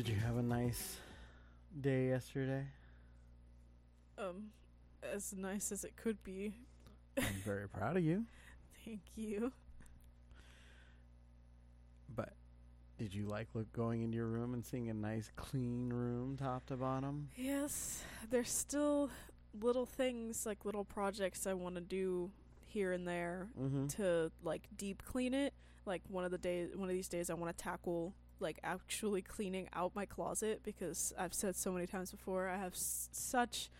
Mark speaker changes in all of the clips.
Speaker 1: Did you have a nice day yesterday?
Speaker 2: Um, as nice as it could be.
Speaker 1: I'm very proud of you.
Speaker 2: Thank you.
Speaker 1: But did you like look going into your room and seeing a nice clean room top to bottom?
Speaker 2: Yes, there's still little things like little projects I want to do here and there
Speaker 1: Mm-hmm.
Speaker 2: to like deep clean it. Like one of the days, one of these days, I want to tackle like actually cleaning out my closet because I've said so many times before I have s- such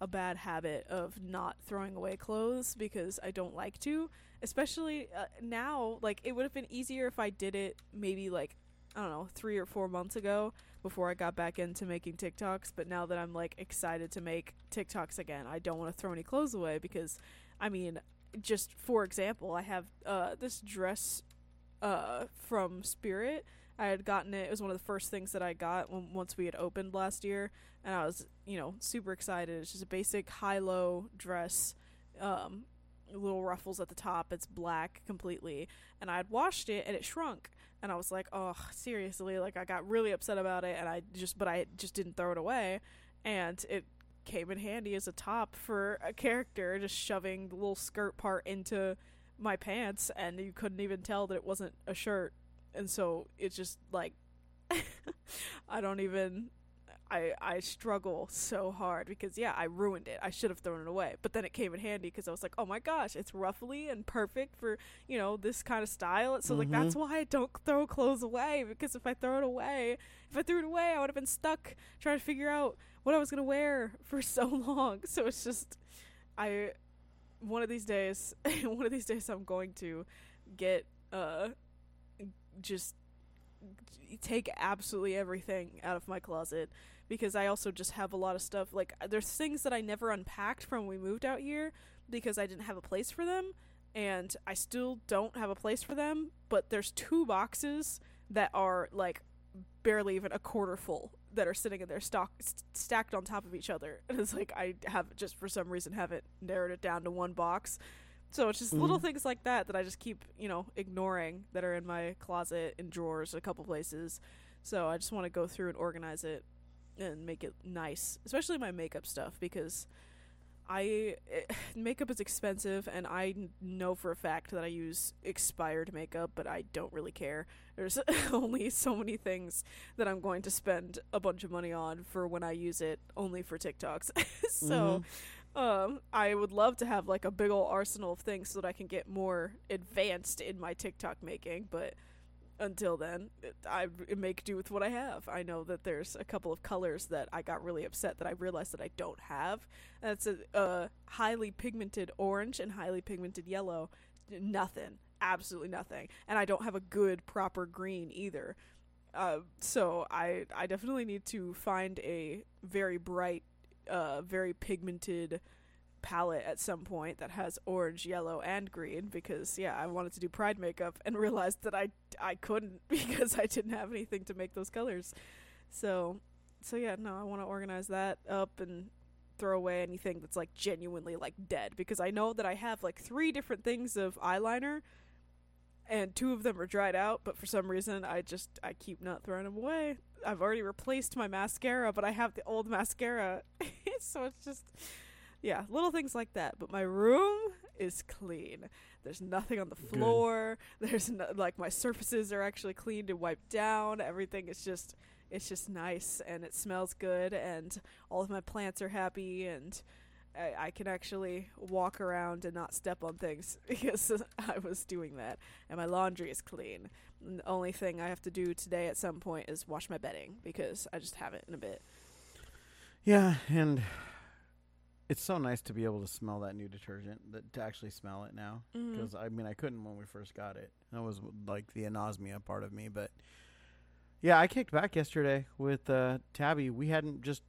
Speaker 2: a bad habit of not throwing away clothes because I don't like to. Especially uh, now, like it would have been easier if I did it maybe like I don't know three or four months ago before I got back into making TikToks. But now that I'm like excited to make TikToks again, I don't want to throw any clothes away because, I mean, just for example, I have uh, this dress uh, from Spirit. I had gotten it. It was one of the first things that I got when, once we had opened last year, and I was, you know, super excited. It's just a basic high-low dress, um, little ruffles at the top. It's black completely, and I had washed it and it shrunk. And I was like, oh, seriously, like I got really upset about it, and I just, but I just didn't throw it away, and it came in handy as a top for a character, just shoving the little skirt part into my pants, and you couldn't even tell that it wasn't a shirt. And so it's just like I don't even I I struggle so hard because yeah, I ruined it. I should have thrown it away. But then it came in handy because I was like, "Oh my gosh, it's ruffly and perfect for, you know, this kind of style." So like that's why I don't throw clothes away because if I throw it away, if I threw it away, I would have been stuck trying to figure out what I was going to wear for so long. So it's just I one of these days, one of these days I'm going to get uh just take absolutely everything out of my closet because I also just have a lot of stuff like there's things that I never unpacked from when we moved out here because I didn't have a place for them and I still don't have a place for them but there's two boxes that are like barely even a quarter full that are sitting in there stock st- stacked on top of each other. And it's like I have just for some reason haven't narrowed it down to one box so it's just little
Speaker 1: Mhm.
Speaker 2: things like that that I just keep, you know, ignoring that are in my closet and drawers a couple places. So I just want to go through and organize it and make it nice, especially my makeup stuff because I eh, makeup is expensive and I know for a fact that I use expired makeup, but I don't really care. There's only so many things that I'm going to spend a bunch of money on for when I use it only for TikToks. so um I would love to have like a big old arsenal of things so that I can get more advanced in my TikTok making, but until then, it- I make do with what I have. I know that there's a couple of colors that I got really upset that I realized that I don't have. That's a, a highly pigmented orange and highly pigmented yellow. Nothing, absolutely nothing. And I don't have a good proper green either. Uh, so I I definitely need to find a very bright, uh, very pigmented palette at some point that has orange, yellow, and green because yeah, I wanted to do pride makeup and realized that I I couldn't because I didn't have anything to make those colors. So so yeah, no, I want to organize that up and throw away anything that's like genuinely like dead because I know that I have like three different things of eyeliner and two of them are dried out, but for some reason I just I keep not throwing them away. I've already replaced my mascara, but I have the old mascara. so it's just yeah, little things like that. But my room is clean. There's nothing on the
Speaker 1: Good.
Speaker 2: floor. There's no, like my surfaces are actually cleaned and wiped down. Everything is just it's just nice and it smells good and all of my plants are happy and I, I can actually walk around and not step on things because I was doing that. And my laundry is clean. And the only thing I have to do today at some point is wash my bedding because I just haven't in a bit.
Speaker 1: Yeah, and it's so nice to be able to smell that new detergent, that to actually smell it now. Because I mean, I couldn't when we first got it. That was like the anosmia part of me. But yeah, I kicked back yesterday with uh, Tabby. We hadn't just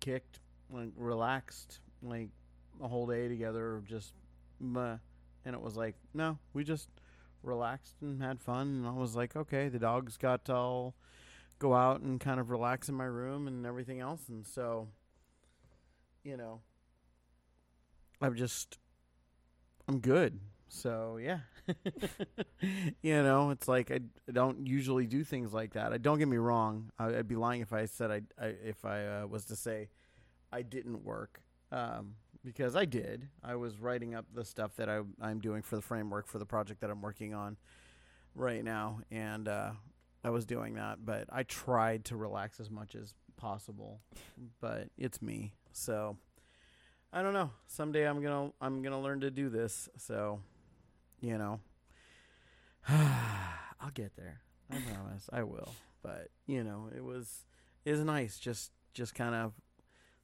Speaker 1: kicked, like relaxed, like a whole day together, just meh. and it was like no, we just relaxed and had fun. And I was like, okay, the dogs got to all go out and kind of relax in my room and everything else, and so you know, I'm just I'm good. So yeah, you know, it's like I, I don't usually do things like that. I don't get me wrong. I, I'd be lying if I said I, I if I uh, was to say I didn't work um, because I did. I was writing up the stuff that I, I'm doing for the framework for the project that I'm working on right now, and uh, I was doing that. But I tried to relax as much as possible, but it's me, so. I don't know. Someday I'm gonna I'm gonna learn to do this. So, you know, I'll get there. I promise. I will. But you know, it was was nice just just kind of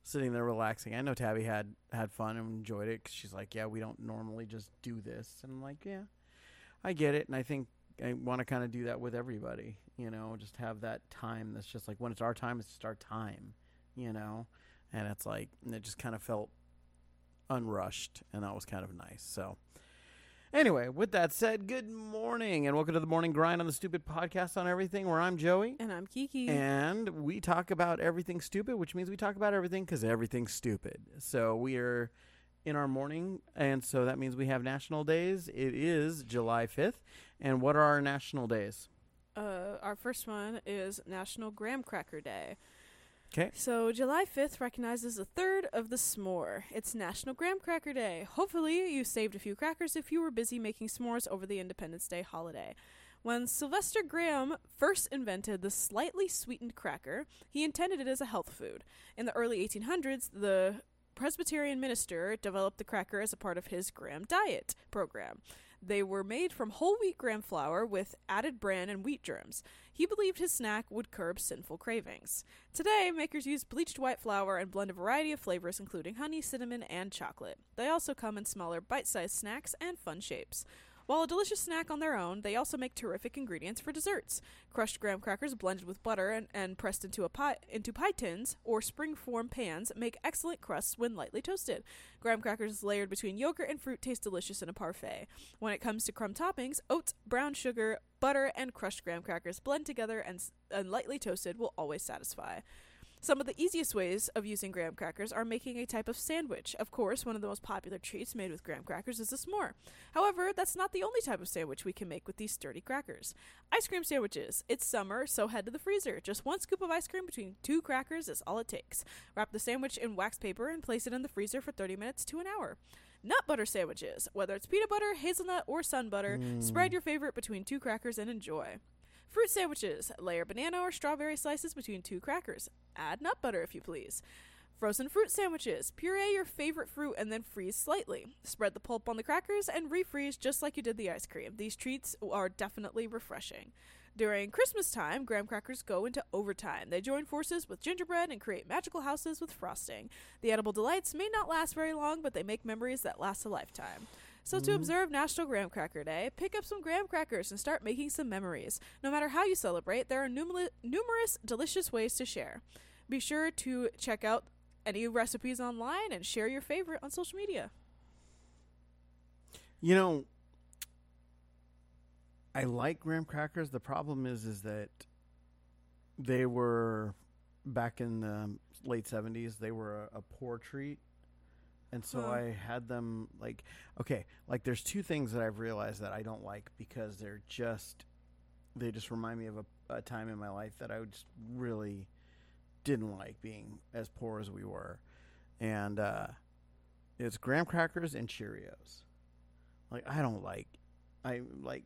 Speaker 1: sitting there relaxing. I know Tabby had had fun and enjoyed it because she's like, yeah, we don't normally just do this, and I'm like, yeah, I get it, and I think I want to kind of do that with everybody. You know, just have that time that's just like when it's our time, it's just our time. You know, and it's like and it just kind of felt unrushed, and that was kind of nice. So, anyway, with that said, good morning and welcome to the morning grind on the Stupid Podcast on Everything, where I'm Joey.
Speaker 2: And I'm Kiki.
Speaker 1: And we talk about everything stupid, which means we talk about everything because everything's stupid. So we are in our morning, and so that means we have national days. It is July 5th. And what are our national days?
Speaker 2: uh, our first one is National Graham Cracker Day.
Speaker 1: 'Kay.
Speaker 2: So July 5th recognizes the third of the s'more. It's National Graham Cracker Day. Hopefully, you saved a few crackers if you were busy making s'mores over the Independence Day holiday. When Sylvester Graham first invented the slightly sweetened cracker, he intended it as a health food. In the early 1800s, the Presbyterian minister developed the cracker as a part of his Graham Diet program. They were made from whole wheat graham flour with added bran and wheat germs. He believed his snack would curb sinful cravings. Today, makers use bleached white flour and blend a variety of flavors, including honey, cinnamon, and chocolate. They also come in smaller, bite sized snacks and fun shapes. While a delicious snack on their own, they also make terrific ingredients for desserts. Crushed graham crackers blended with butter and, and pressed into a pie into pie tins or spring form pans make excellent crusts when lightly toasted. Graham crackers layered between yogurt and fruit taste delicious in a parfait. When it comes to crumb toppings, oats, brown sugar, butter, and crushed graham crackers blend together and, and lightly toasted will always satisfy. Some of the easiest ways of using graham crackers are making a type of sandwich. Of course, one of the most popular treats made with graham crackers is a s'more. However, that's not the only type of sandwich we can make with these sturdy crackers. Ice cream sandwiches. It's summer, so head to the freezer. Just one scoop of ice cream between two crackers is all it takes. Wrap the sandwich in wax paper and place it in the freezer for 30 minutes to an hour. Nut butter sandwiches. Whether it's peanut butter, hazelnut, or sun butter, spread hmm. your favorite between two crackers and enjoy. Fruit sandwiches. Layer banana or strawberry slices between two crackers. Add nut butter if you please. Frozen fruit sandwiches. Puree your favorite fruit and then freeze slightly. Spread the pulp on the crackers and refreeze just like you did the ice cream. These treats are definitely refreshing. During Christmas time, graham crackers go into overtime. They join forces with gingerbread and create magical houses with frosting. The edible delights may not last very long, but they make memories that last a lifetime. So, to mm-hmm. observe National Graham Cracker Day, pick up some graham crackers and start making some memories. No matter how you celebrate, there are numerous delicious ways to share. Be sure to check out any recipes online and share your favorite on social media.
Speaker 1: You know, I like graham crackers. The problem is, is that they were back in the late seventies. They were a, a poor treat, and so
Speaker 2: Huh.
Speaker 1: I had them like okay. Like, there's two things that I've realized that I don't like because they're just they just remind me of a, a time in my life that I just really didn't like being as poor as we were, and uh, it's graham crackers and Cheerios. Like I don't like, I like,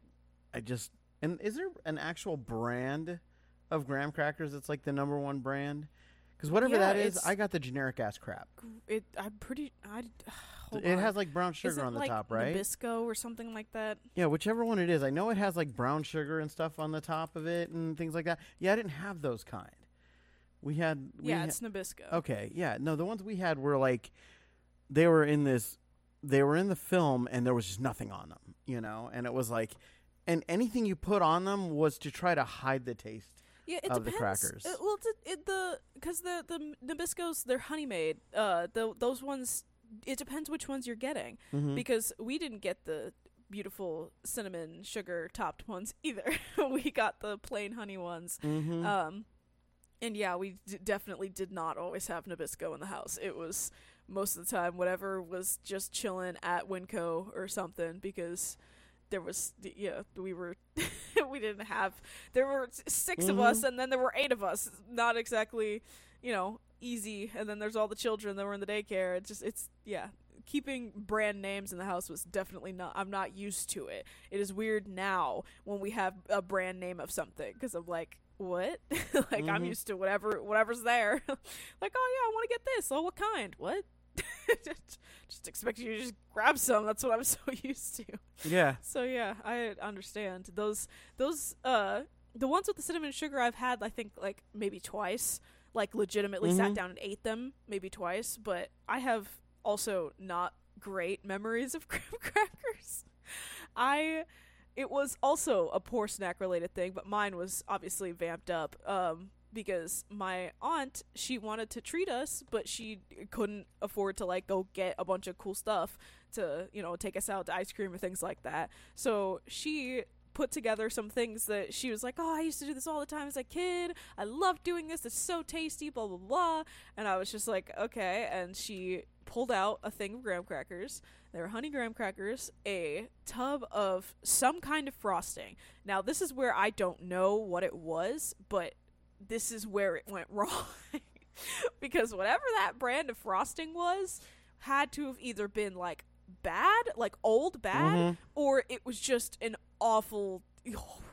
Speaker 1: I just and is there an actual brand of graham crackers that's like the number one brand? Because whatever
Speaker 2: Yeah,
Speaker 1: that is,
Speaker 2: it's-
Speaker 1: I got the generic ass crap.
Speaker 2: It, I'm pretty. I, hold
Speaker 1: it
Speaker 2: on.
Speaker 1: has like brown sugar
Speaker 2: Is it
Speaker 1: on the
Speaker 2: like
Speaker 1: top, right?
Speaker 2: Nabisco or something like that.
Speaker 1: Yeah, whichever one it is. I know it has like brown sugar and stuff on the top of it and things like that. Yeah, I didn't have those kind. We had we
Speaker 2: yeah,
Speaker 1: ha-
Speaker 2: it's Nabisco.
Speaker 1: Okay, yeah. No, the ones we had were like they were in this they were in the film and there was just nothing on them, you know? And it was like and anything you put on them was to try to hide the taste.
Speaker 2: Yeah, it
Speaker 1: of the
Speaker 2: depends.
Speaker 1: crackers.
Speaker 2: Uh, well, it, it, the because the the Nabiscos they're honey made. Uh, the those ones. It depends which ones you're getting
Speaker 1: Mhm.
Speaker 2: because we didn't get the beautiful cinnamon sugar topped ones either. we got the plain honey ones.
Speaker 1: Mhm.
Speaker 2: Um, and yeah, we d- definitely did not always have Nabisco in the house. It was most of the time. Whatever was just chilling at Winco or something because there was yeah we were we didn't have there were 6 of us and then there were eight of us. Not exactly you know easy. And then there's all the children that were in the daycare. It's just it's yeah keeping brand names in the house was definitely not I'm not used to it. It is weird now when we have a brand name of something cuz I'm like what? like I'm
Speaker 1: Mhm.
Speaker 2: used to whatever whatever's there. like oh yeah, I want to get this. Oh what kind? What? just expect you to just grab some. That's what I'm so used to.
Speaker 1: Yeah.
Speaker 2: So yeah, I understand. Those those uh the ones with the cinnamon sugar I've had I think like maybe twice. Like legitimately sat
Speaker 1: Mhm.
Speaker 2: down and ate them maybe twice, but I have also not great memories of graham crackers. I it was also a poor snack related thing, but mine was obviously vamped up um because my aunt she wanted to treat us, but she couldn't afford to like go get a bunch of cool stuff to, you know, take us out to ice cream or things like that. So she put together some things that she was like, "Oh, I used to do this all the time as a kid. I love doing this. It's so tasty, blah blah blah." And I was just like, "Okay." And she pulled out a thing of graham crackers. They were honey graham crackers, a tub of some kind of frosting. Now, this is where I don't know what it was, but this is where it went wrong. because whatever that brand of frosting was had to have either been like bad, like old bad,
Speaker 1: Mhm.
Speaker 2: or it was just an awful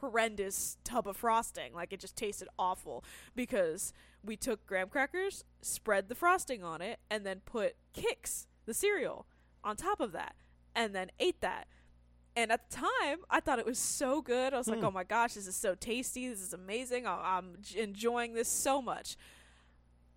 Speaker 2: horrendous tub of frosting like it just tasted awful because we took graham crackers spread the frosting on it and then put Kix the cereal on top of that and then ate that and at the time i thought it was so good i was like
Speaker 1: Hmm.
Speaker 2: oh my gosh this is so tasty this is amazing I- i'm enjoying this so much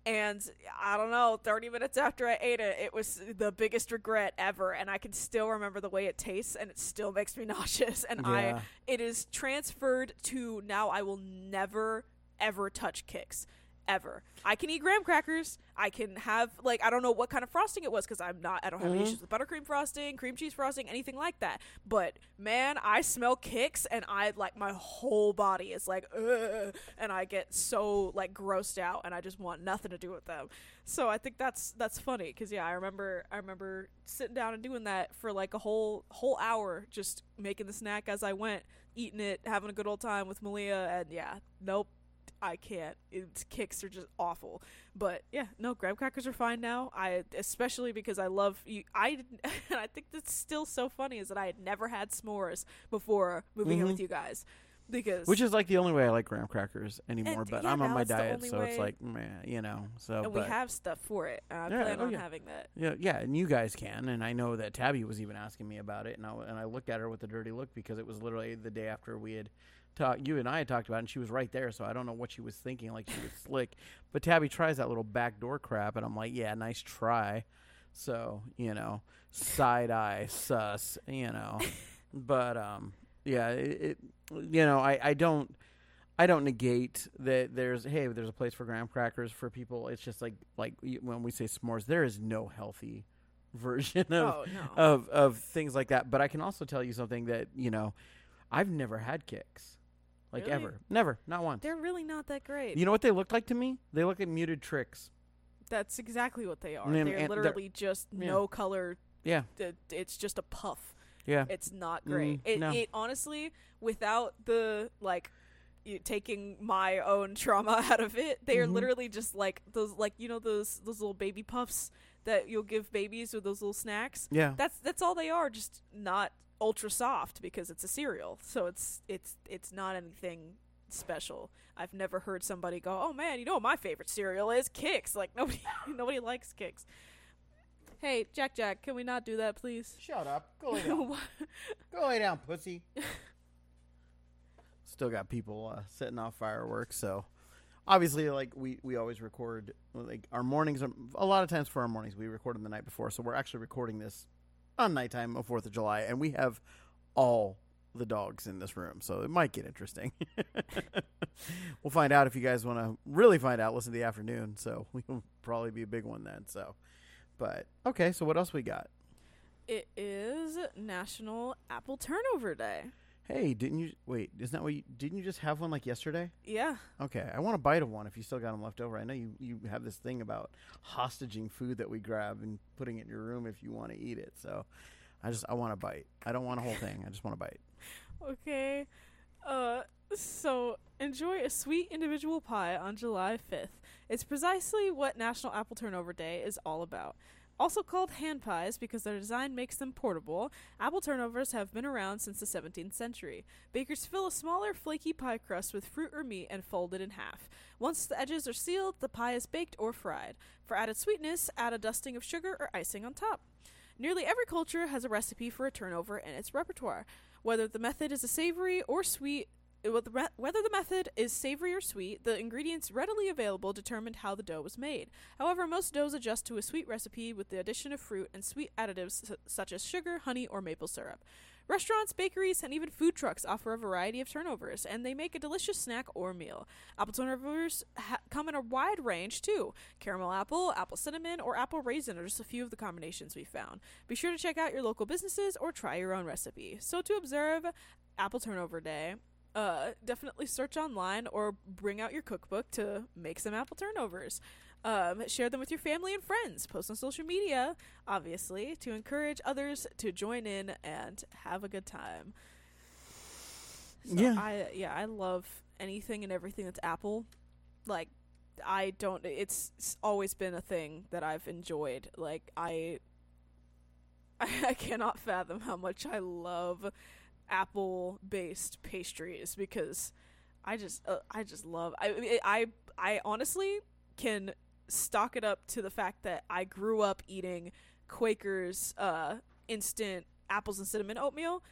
Speaker 2: and I don't know, 30 minutes after I ate it, it was the biggest regret ever. And I can still remember the way it tastes, and it still makes me nauseous. And I, it is transferred to now I will never, ever touch Kix. Ever. I can eat graham crackers. I can have, like, I don't know what kind of frosting it was because I'm not, I don't have any
Speaker 1: Mhm.
Speaker 2: issues with buttercream frosting, cream cheese frosting, anything like that. But man, I smell Kix and I, like, my whole body is like, and I get so, like, grossed out and I just want nothing to do with them. So I think that's that's funny because yeah, I remember I remember sitting down and doing that for like a whole whole hour, just making the snack as I went, eating it, having a good old time with Malia, and yeah, nope, I can't. Its Kix are just awful. But yeah, no, graham crackers are fine now. I especially because I love you. I and I think that's still so funny is that I had never had s'mores before moving in
Speaker 1: Mhm.
Speaker 2: with you guys because
Speaker 1: Which is like the only way I like graham crackers anymore.
Speaker 2: And,
Speaker 1: but
Speaker 2: yeah,
Speaker 1: I'm on my diet, so it's like, man, you know. So,
Speaker 2: and we have stuff for it. I
Speaker 1: Yeah,
Speaker 2: plan
Speaker 1: oh,
Speaker 2: on
Speaker 1: yeah.
Speaker 2: having that.
Speaker 1: yeah, yeah, and you guys can, and I know that Tabby was even asking me about it, and I and I looked at her with a dirty look because it was literally the day after we had talked. You and I had talked about, it, and she was right there, so I don't know what she was thinking. Like she was slick, but Tabby tries that little backdoor crap, and I'm like, yeah, nice try. So you know, side eye, sus, you know, but um, yeah, it, it you know, I I don't. I don't negate that there's hey there's a place for graham crackers for people. It's just like like when we say s'mores, there is no healthy version of
Speaker 2: oh no.
Speaker 1: of of things like that. But I can also tell you something that you know I've never had Kix like
Speaker 2: Really?
Speaker 1: ever, never, not once.
Speaker 2: They're really not that great.
Speaker 1: You know what they look like to me? They look like muted Trix.
Speaker 2: That's exactly what they are.
Speaker 1: And-
Speaker 2: they're
Speaker 1: and they're-
Speaker 2: literally just
Speaker 1: yeah.
Speaker 2: no color.
Speaker 1: Yeah,
Speaker 2: It, it's just a puff.
Speaker 1: yeah,
Speaker 2: It's not great.
Speaker 1: Mm,
Speaker 2: it,
Speaker 1: no.
Speaker 2: it honestly, without the like, you, taking my own trauma out of it, they are
Speaker 1: Mhm.
Speaker 2: literally just like those, like you know those those little baby puffs that you'll give babies or those little snacks.
Speaker 1: yeah.
Speaker 2: That's that's all they are. Just not ultra soft because it's a cereal. So it's it's it's not anything special. I've never heard somebody go, "Oh man, you know what my favorite cereal is? Kix." Like nobody nobody likes Kix. Hey, Jack Jack, can we not do that, please?
Speaker 1: Shut up. Go lay down. Go lay down, pussy. Still got people uh, setting off fireworks, so obviously, like we we always record like our mornings. Are, a lot of times for our mornings, we record them the night before, so we're actually recording this on nighttime of Fourth of July, and we have all the dogs in this room, so it might get interesting. we'll find out if you guys want to really find out. Listen to the afternoon, so we'll probably be a big one then. So, but okay, so what else we got?
Speaker 2: It is National Apple Turnover Day.
Speaker 1: Hey, didn't you wait? Isn't that what you didn't you just have one like yesterday?
Speaker 2: Yeah.
Speaker 1: Okay, I want a bite of one if you still got them left over. I know you you have this thing about hostaging food that we grab and putting it in your room if you want to eat it. So, I just I want a bite. I don't want a whole thing. I just want a bite.
Speaker 2: Okay. Uh, so enjoy a sweet individual pie on July 5th. It's precisely what National Apple Turnover Day is all about. Also called hand pies because their design makes them portable, apple turnovers have been around since the 17th century. Bakers fill a smaller, flaky pie crust with fruit or meat and fold it in half. Once the edges are sealed, the pie is baked or fried. For added sweetness, add a dusting of sugar or icing on top. Nearly every culture has a recipe for a turnover in its repertoire. Whether the method is a savory or sweet, whether the method is savory or sweet, the ingredients readily available determined how the dough was made. However, most doughs adjust to a sweet recipe with the addition of fruit and sweet additives such as sugar, honey, or maple syrup. Restaurants, bakeries, and even food trucks offer a variety of turnovers, and they make a delicious snack or meal. Apple turnovers ha- come in a wide range, too. Caramel apple, apple cinnamon, or apple raisin are just a few of the combinations we found. Be sure to check out your local businesses or try your own recipe. So, to observe Apple Turnover Day, uh, definitely search online or bring out your cookbook to make some apple turnovers. Um, share them with your family and friends. Post on social media, obviously, to encourage others to join in and have a good time. So
Speaker 1: Yeah.
Speaker 2: I yeah, I love anything and everything that's Apple. Like I don't it's, it's always been a thing that I've enjoyed. Like I I cannot fathom how much I love apple based pastries because I just uh, I just love I I I honestly can stock it up to the fact that I grew up eating Quaker's uh instant apples and cinnamon oatmeal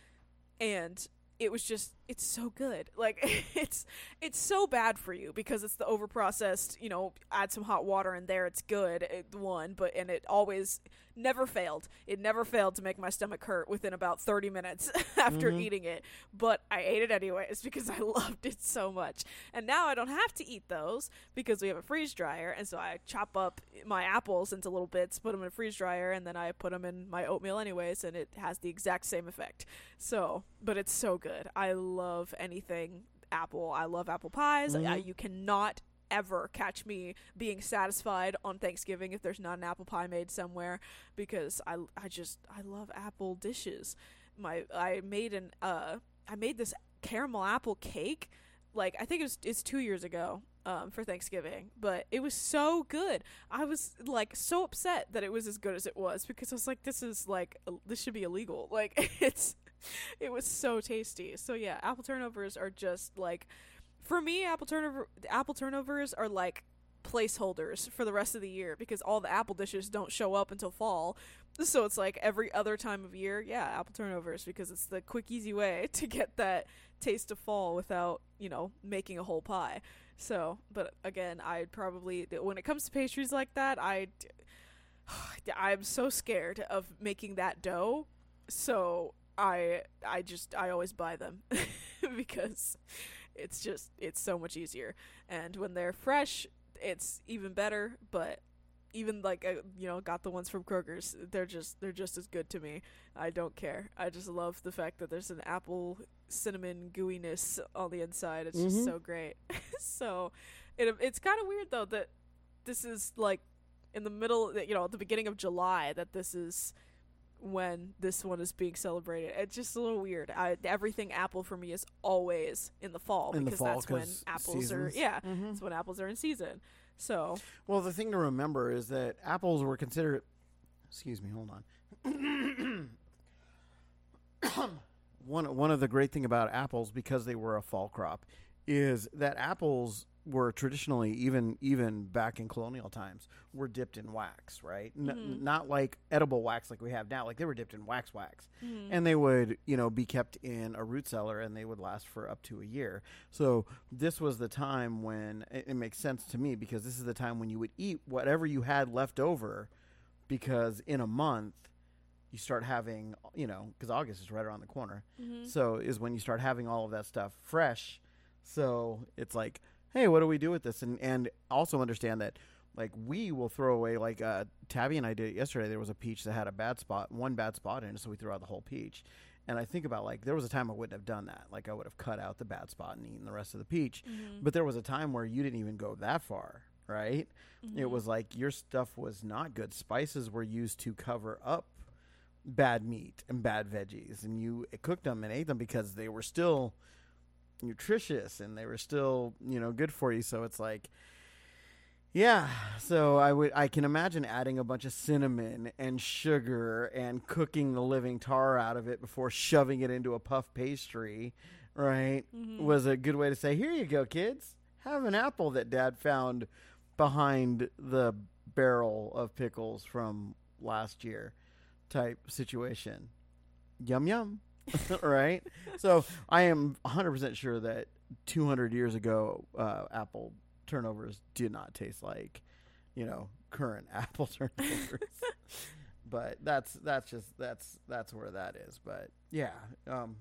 Speaker 2: and it was just it's so good. Like it's it's so bad for you because it's the overprocessed you know add some hot water in there it's good it, one but and it always never failed. It never failed to make my stomach hurt within about 30 minutes after
Speaker 1: Mhm.
Speaker 2: eating it but i ate it anyways because i loved it so much. And now i don't have to eat those because we have a freeze dryer and so i chop up my apples into little bits put them in a freeze dryer and then i put them in my oatmeal anyways and it has the exact same effect. So but it's so good. I love anything apple i love apple pies I-
Speaker 1: Mhm.
Speaker 2: you cannot ever catch me being satisfied on Thanksgiving if there's not an apple pie made somewhere because I I just I love apple dishes. My I made an uh I made this caramel apple cake like I think it was it's 2 years ago um for Thanksgiving, but it was so good. I was like so upset that it was as good as it was because I was like this is like this should be illegal. Like it's it was so tasty. So yeah, apple turnovers are just like for me apple turnover apple turnovers are like placeholders for the rest of the year because all the apple dishes don't show up until fall. So it's like every other time of year, yeah, apple turnovers because it's the quick easy way to get that taste of fall without, you know, making a whole pie. So, but again, I'd probably when it comes to pastries like that, I I'm so scared of making that dough. So, I I just I always buy them because it's just it's so much easier. And when they're fresh it's even better but even like uh, you know got the ones from Kroger's they're just they're just as good to me. I don't care. I just love the fact that there's an apple cinnamon gooiness on the inside. It's
Speaker 1: Mhm.
Speaker 2: just so great. So it it's kind of weird though that this is like in the middle you know at the beginning of July that this is when this one is being celebrated. It's just a little weird. I, everything apple for me is always in the fall
Speaker 1: In the
Speaker 2: because
Speaker 1: fall,
Speaker 2: that's when apples
Speaker 1: seasons.
Speaker 2: are yeah,
Speaker 1: Mhm.
Speaker 2: that's when apples are in season. So
Speaker 1: Well, the thing to remember is that apples were considered. Excuse me, hold on. one one of the great thing about apples because they were a fall crop is that apples were traditionally even even back in colonial times were dipped in wax, right? N-
Speaker 2: Mhm.
Speaker 1: Not like edible wax like we have now. Like they were dipped in wax wax
Speaker 2: mhm.
Speaker 1: and they would you know be kept in a root cellar and they would last for up to a year so this was the time when it, it makes sense to me because this is the time when you would eat whatever you had left over because in a month you start having you know because august is right around the corner
Speaker 2: Mhm.
Speaker 1: so is when you start having all of that stuff fresh so it's like hey what do we do with this and and also understand that like we will throw away like uh tabby and i did it yesterday there was a peach that had a bad spot one bad spot in it so we threw out the whole peach And I think about like there was a time I wouldn't have done that. Like I would have cut out the bad spot and eaten the rest of the peach.
Speaker 2: Mhm.
Speaker 1: But there was a time where you didn't even go that far, right? It
Speaker 2: Mhm.
Speaker 1: was like your stuff was not good. Spices were used to cover up bad meat and bad veggies, and you cooked them and ate them because they were still nutritious and they were still you know good for you. So it's like, yeah. So I would I can imagine adding a bunch of cinnamon and sugar and cooking the living tar out of it before shoving it into a puff pastry, right?
Speaker 2: Mhm.
Speaker 1: was a good way to say, "Here you go, kids. Have an apple that Dad found behind the barrel of pickles from last year." Type situation. Yum yum. right? So I am 100% sure that 200 years ago, uh, apple turnovers did not taste like, you know, current apple turnovers. but that's that's just that's that's where that is. But yeah, um,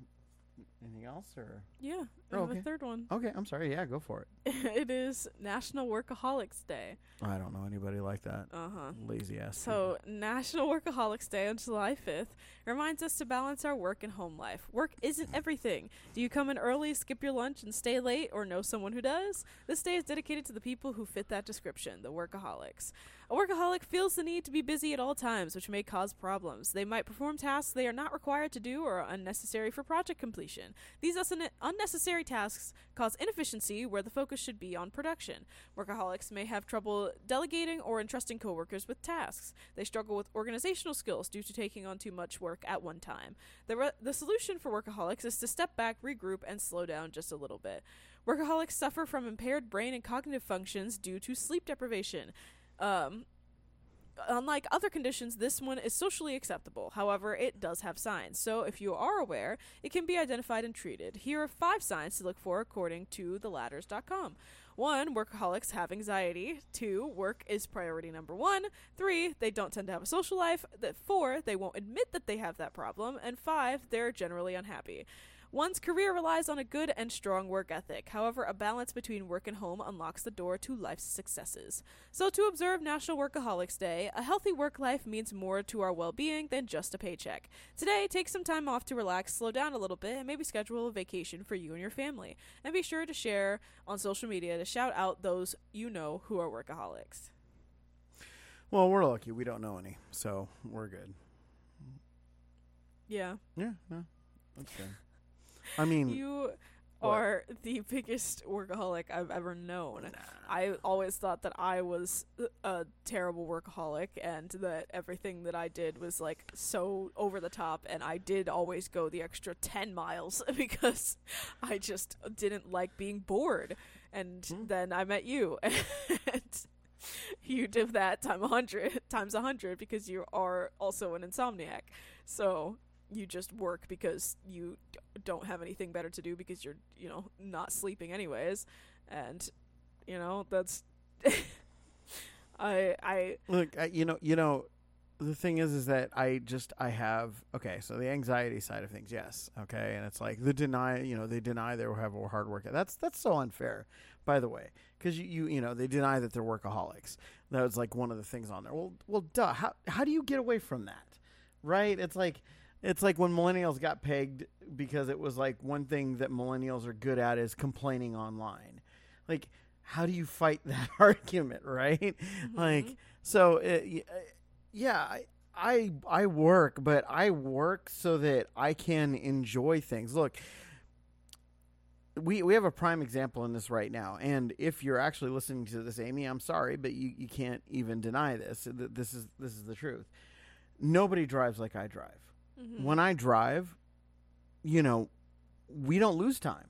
Speaker 1: anything else or
Speaker 2: yeah, I
Speaker 1: Oh,
Speaker 2: have
Speaker 1: okay.
Speaker 2: a third one.
Speaker 1: okay? I'm sorry. Yeah, go for it.
Speaker 2: it is National Workaholics Day.
Speaker 1: I don't know anybody like that.
Speaker 2: Uh huh.
Speaker 1: Lazy ass.
Speaker 2: So, National Workaholics Day on July 5th reminds us to balance our work and home life. Work isn't everything. Do you come in early, skip your lunch, and stay late, or know someone who does? This day is dedicated to the people who fit that description, the workaholics. A workaholic feels the need to be busy at all times, which may cause problems. They might perform tasks they are not required to do or are unnecessary for project completion. These unnecessary tasks cause inefficiency where the focus should be on production. Workaholics may have trouble delegating or entrusting coworkers with tasks. They struggle with organizational skills due to taking on too much work at one time. The, re- the solution for workaholics is to step back, regroup, and slow down just a little bit. Workaholics suffer from impaired brain and cognitive functions due to sleep deprivation. Um, unlike other conditions, this one is socially acceptable. However, it does have signs. So, if you are aware, it can be identified and treated. Here are five signs to look for according to theladders.com. One, workaholics have anxiety. Two, work is priority number one. Three, they don't tend to have a social life. That four, they won't admit that they have that problem. And five, they're generally unhappy. One's career relies on a good and strong work ethic. However, a balance between work and home unlocks the door to life's successes. So, to observe National Workaholics Day, a healthy work life means more to our well being than just a paycheck. Today, take some time off to relax, slow down a little bit, and maybe schedule a vacation for you and your family. And be sure to share on social media to shout out those you know who are workaholics.
Speaker 1: well, we're lucky. We don't know any, so we're good.
Speaker 2: Yeah.
Speaker 1: Yeah, no, that's good. I mean,
Speaker 2: You
Speaker 1: What?
Speaker 2: are the biggest workaholic I've ever known. I always thought that I was a terrible workaholic and that everything that I did was like so over the top and I did always go the extra 10 miles because I just didn't like being bored. And
Speaker 1: Hmm.
Speaker 2: then I met you and you did that time 100 times 100 because you are also an insomniac. So you just work because you don't have anything better to do because you're, you know, not sleeping anyways. And you know, that's I I
Speaker 1: Look, I, you know, you know, the thing is, is that I just I have okay. So the anxiety side of things, yes, okay, and it's like the deny, you know, they deny they have a hard work. That's that's so unfair, by the way, because you, you you know they deny that they're workaholics. That was like one of the things on there. Well, well, duh. How how do you get away from that, right? It's like. It's like when millennials got pegged because it was like one thing that millennials are good at is complaining online. Like, how do you fight that argument, right? Like,
Speaker 2: Mhm.
Speaker 1: so uh, y- uh, yeah, I, I I work, but I work so that I can enjoy things. Look, we we have a prime example in this right now, and if you're actually listening to this, Amy, I'm sorry, but you, you can't even deny this. Th- This is this is the truth. Nobody drives like I drive.
Speaker 2: Mhm.
Speaker 1: When I drive, you know, we don't lose time.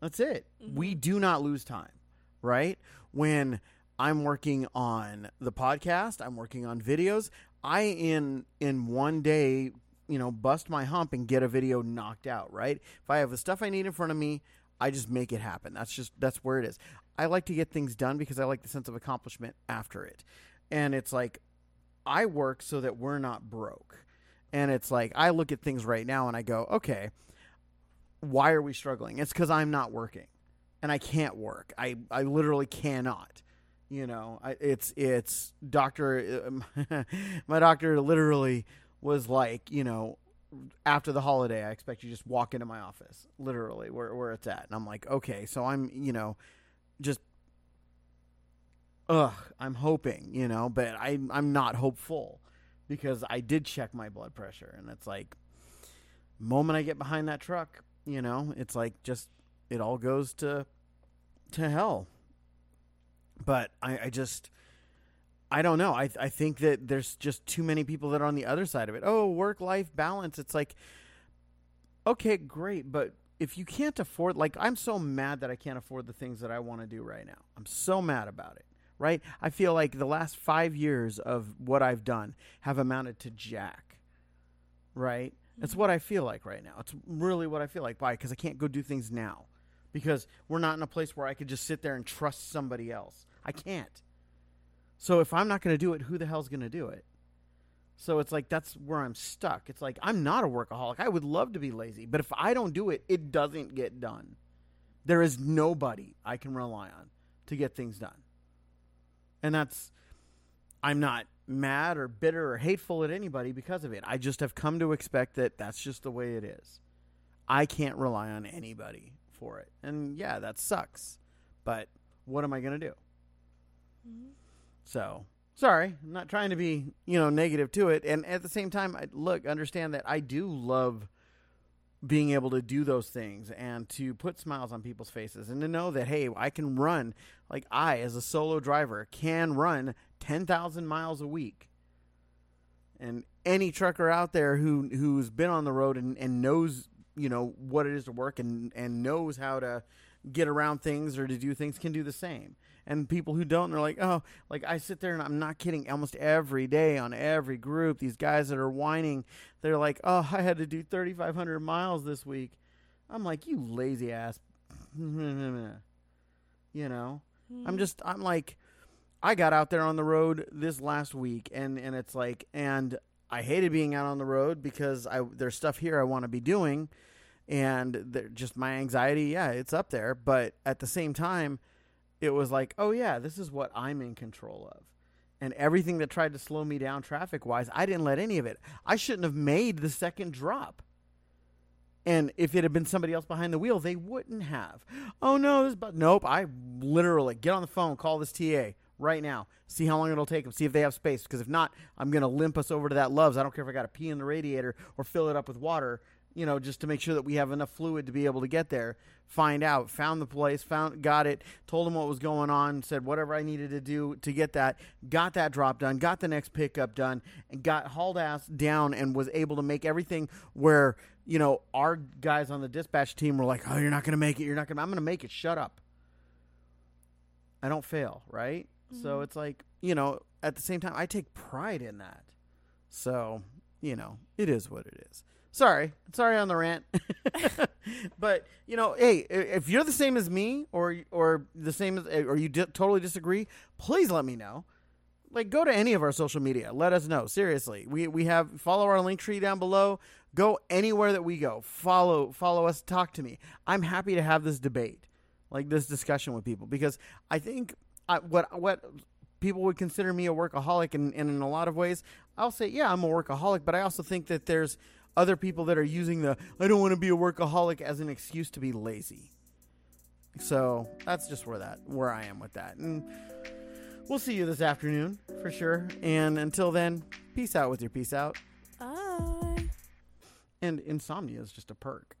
Speaker 1: That's it. We
Speaker 2: Mhm.
Speaker 1: do not lose time, right? When I'm working on the podcast, I'm working on videos, I in in one day, you know, bust my hump and get a video knocked out, right? If I have the stuff I need in front of me, I just make it happen. That's just that's where it is. I like to get things done because I like the sense of accomplishment after it. And it's like I work so that we're not broke. And it's like I look at things right now and I go, okay, why are we struggling? It's because I'm not working, and I can't work. I I literally cannot. You know, I, it's it's doctor. Um, my doctor literally was like, you know, after the holiday, I expect you just walk into my office, literally where where it's at, and I'm like, okay, so I'm you know, just ugh, I'm hoping, you know, but I I'm not hopeful because I did check my blood pressure, and it's like, moment I get behind that truck, you know, it's like just it all goes to to hell. But I, I just I don't know. I I think that there's just too many people that are on the other side of it. Oh, work life balance. It's like okay, great, but if you can't afford like I'm so mad that I can't afford the things that I want to do right now. I'm so mad about it. Right? I feel like the last 5 years of what I've done have amounted to jack. Right? That's what I feel like right now. It's really what I feel like. Why? Because I can't go do things now. Because we're not in a place where I could just sit there and trust somebody else. I can't. So if I'm not going to do it, who the hell's going to do it? So it's like that's where I'm stuck. It's like I'm not a workaholic. I would love to be lazy, but if I don't do it, it doesn't get done. There is nobody I can rely on to get things done. And that's I'm not mad or bitter or hateful at anybody because of it. I just have come to expect that that's just the way it is. I can't rely on anybody for it. And yeah, that sucks. But what am I going to do? Mm-hmm. So, sorry, I'm not trying to be, you know, negative to it. And at the same time, I, look, understand that I do love being able to do those things and to put smiles on people's faces and to know that hey, I can run like I as a solo driver can run 10,000 miles a week. And any trucker out there who who's been on the road and, and knows, you know, what it is to work and and knows how to get around things or to do things can do the same. And people who don't they're like oh like i sit there and i'm not kidding. Almost every day on every group these guys that are whining they're like oh i had to do 3500 miles this week. I'm like you lazy ass. You know mm. i'm just i'm like i got out there on the road this last week and and it's like and i hated being out on the road because i there's stuff here i want to be doing and just my anxiety yeah it's up there but at the same time it was like, oh yeah, this is what I'm in control of. And everything that tried to slow me down traffic wise, I didn't let any of it. I shouldn't have made the second drop. And if it had been somebody else behind the wheel, they wouldn't have. Oh no, this but nope. I literally get on the phone, call this TA right now, see how long it'll take them, see if they have space. Because if not, I'm gonna limp us over to that Love's. I don't care if I got to pee in the radiator or fill it up with water you know, just to make sure that we have enough fluid to be able to get there. Find out, found the place, found, got it, told him what was going on, said whatever I needed to do to get that, got that drop done, got the next pickup done, and got hauled ass down and was able to make everything where, you know, our guys on the dispatch team were like, oh, you're not going to make it. You're not going to, I'm going to make it. Shut up. I don't fail, right? Mm-hmm. So it's like, you know, at the same time, I take pride in that. So, you know, it is what it is. Sorry, sorry on the rant. but you know, hey, if you're the same as me, or or the same as, or you di- totally disagree, please let me know. Like, go to any of our social media. Let us know. Seriously, we we have follow our link tree down below. Go anywhere that we go. Follow follow us. Talk to me. I'm happy to have this debate, like this discussion with people, because I think I, what what people would consider me a workaholic, and, and in a lot of ways, I'll say, yeah, I'm a workaholic. But I also think that there's other people that are using the I don't want to be a workaholic as an excuse to be lazy. So that's just where that where I am with that. And we'll see you this afternoon for sure. And until then, peace out with your peace out.
Speaker 2: Bye.
Speaker 1: And insomnia is just a perk.